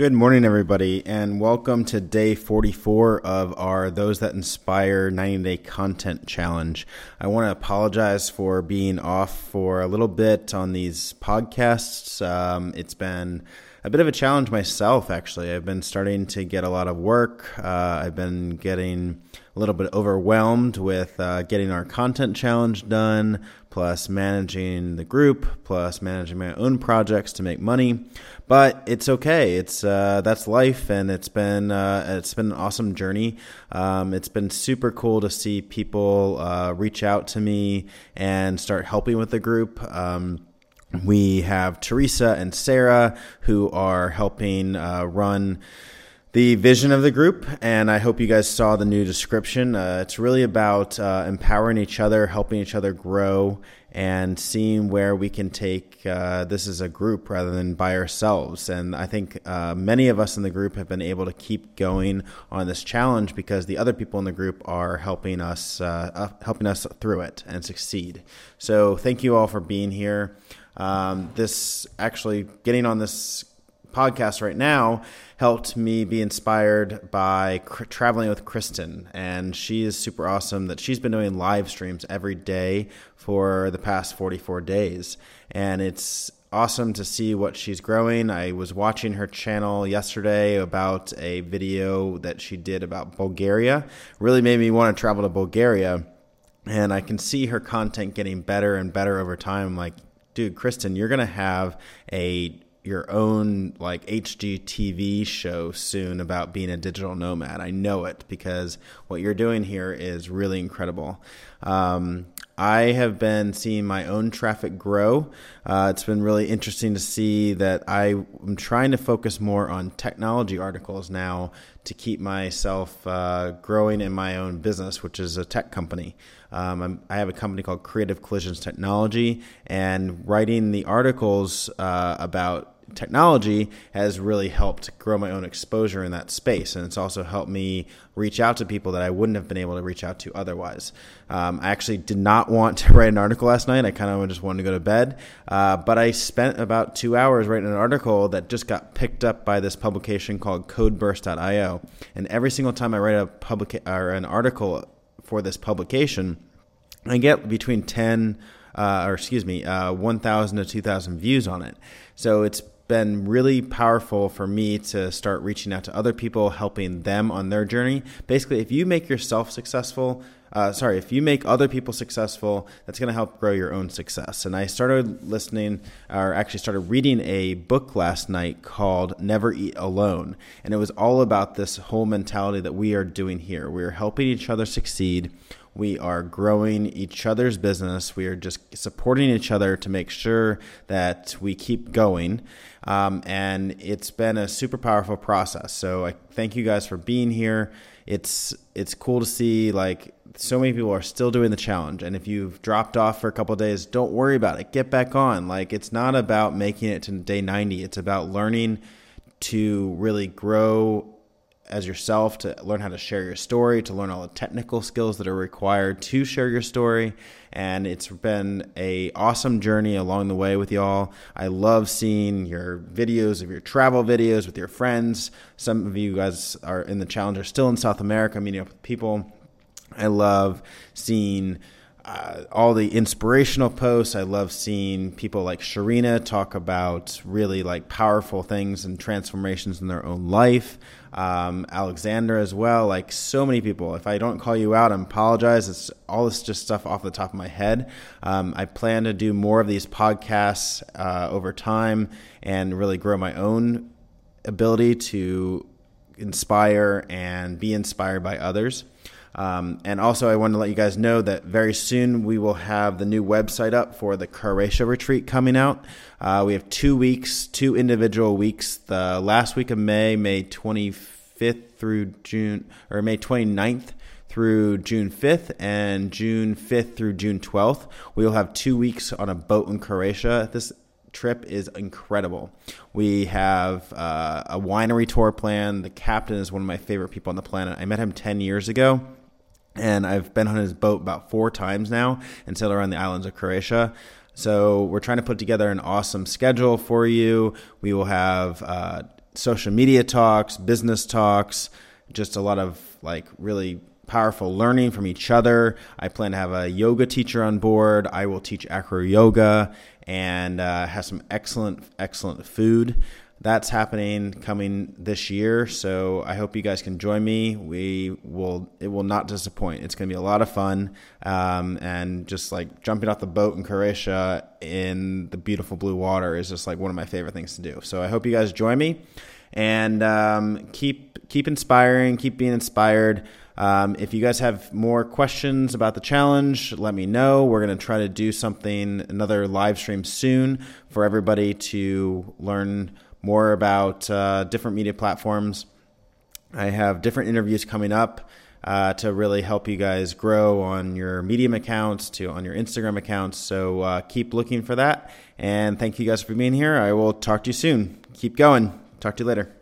Good morning, everybody, and welcome to day 44 of our Those That Inspire 90 Day Content Challenge. I want to apologize for being off for a little bit on these podcasts. Um, it's been a bit of a challenge myself, actually. I've been starting to get a lot of work. Uh, I've been getting a little bit overwhelmed with uh, getting our content challenge done, plus managing the group, plus managing my own projects to make money. But it's okay. It's uh, that's life, and it's been uh, it's been an awesome journey. Um, it's been super cool to see people uh, reach out to me and start helping with the group. Um, we have Teresa and Sarah who are helping uh, run the vision of the group, and I hope you guys saw the new description. Uh, it's really about uh, empowering each other, helping each other grow, and seeing where we can take uh, this as a group rather than by ourselves. And I think uh, many of us in the group have been able to keep going on this challenge because the other people in the group are helping us, uh, helping us through it and succeed. So thank you all for being here. Um, this actually getting on this podcast right now helped me be inspired by traveling with Kristin. And she is super awesome that she's been doing live streams every day for the past 44 days. And it's awesome to see what she's growing. I was watching her channel yesterday about a video that she did about Bulgaria. Really made me want to travel to Bulgaria. And I can see her content getting better and better over time. Like, dude, Kristin, you're going to have a your own like HGTV show soon about being a digital nomad. I know it because what you're doing here is really incredible. Um, I have been seeing my own traffic grow. Uh, it's been really interesting to see that I am trying to focus more on technology articles now to keep myself uh, growing in my own business, which is a tech company. Um, i have a company called Creative Collisions Technology, and writing the articles uh, about technology has really helped grow my own exposure in that space. And it's also helped me reach out to people that I wouldn't have been able to reach out to otherwise. Um, I actually did not want to write an article last night. I kind of just wanted to go to bed. Uh, but I spent about two hours writing an article that just got picked up by this publication called codeburst.io. And every single time I write a public or an article for this publication, I get between 10 uh, or excuse me, uh, 1,000 to 2,000 views on it. So it's been really powerful for me to start reaching out to other people, helping them on their journey. Basically, if you make yourself successful, uh, sorry, if you make other people successful, that's going to help grow your own success. And I started listening, or actually started reading a book last night called Never Eat Alone. And it was all about this whole mentality that we are doing here. We are helping each other succeed. We are growing each other's business. We are just supporting each other to make sure that we keep going. Um, and it's been a super powerful process. So I thank you guys for being here. It's it's cool to see like so many people are still doing the challenge and if you've dropped off for a couple days don't worry about it get back on like it's not about making it to day 90 it's about learning to really grow as yourself to learn how to share your story, to learn all the technical skills that are required to share your story. And it's been a awesome journey along the way with y'all. I love seeing your videos of your travel videos with your friends. Some of you guys are in the challenge are still in South America, meeting up with people. I love seeing uh, all the inspirational posts. I love seeing people like Sharina talk about really like powerful things and transformations in their own life. Um, Alexander as well. Like so many people. If I don't call you out, I apologize. It's all this just stuff off the top of my head. Um, I plan to do more of these podcasts uh, over time and really grow my own ability to inspire and be inspired by others. Um, and also, I want to let you guys know that very soon we will have the new website up for the Croatia retreat coming out. Uh, we have two weeks, two individual weeks. The last week of May, May 25th through June, or May 29th through June 5th and June 5th through June 12th. We will have two weeks on a boat in Croatia. This trip is incredible. We have uh, a winery tour plan. The captain is one of my favorite people on the planet. I met him 10 years ago and I've been on his boat about four times now and sailed around the islands of Croatia. So we're trying to put together an awesome schedule for you. We will have uh, social media talks, business talks, just a lot of like really powerful learning from each other. I plan to have a yoga teacher on board. I will teach acro yoga and uh, have some excellent, excellent food. That's happening coming this year, so I hope you guys can join me. We will; it will not disappoint. It's going to be a lot of fun, um, and just like jumping off the boat in Croatia in the beautiful blue water is just like one of my favorite things to do. So I hope you guys join me, and um, keep keep inspiring, keep being inspired. Um, if you guys have more questions about the challenge, let me know. We're going to try to do something, another live stream soon for everybody to learn more about uh, different media platforms. I have different interviews coming up uh, to really help you guys grow on your Medium accounts, to on your Instagram accounts. So uh, keep looking for that. And thank you guys for being here. I will talk to you soon. Keep going. Talk to you later.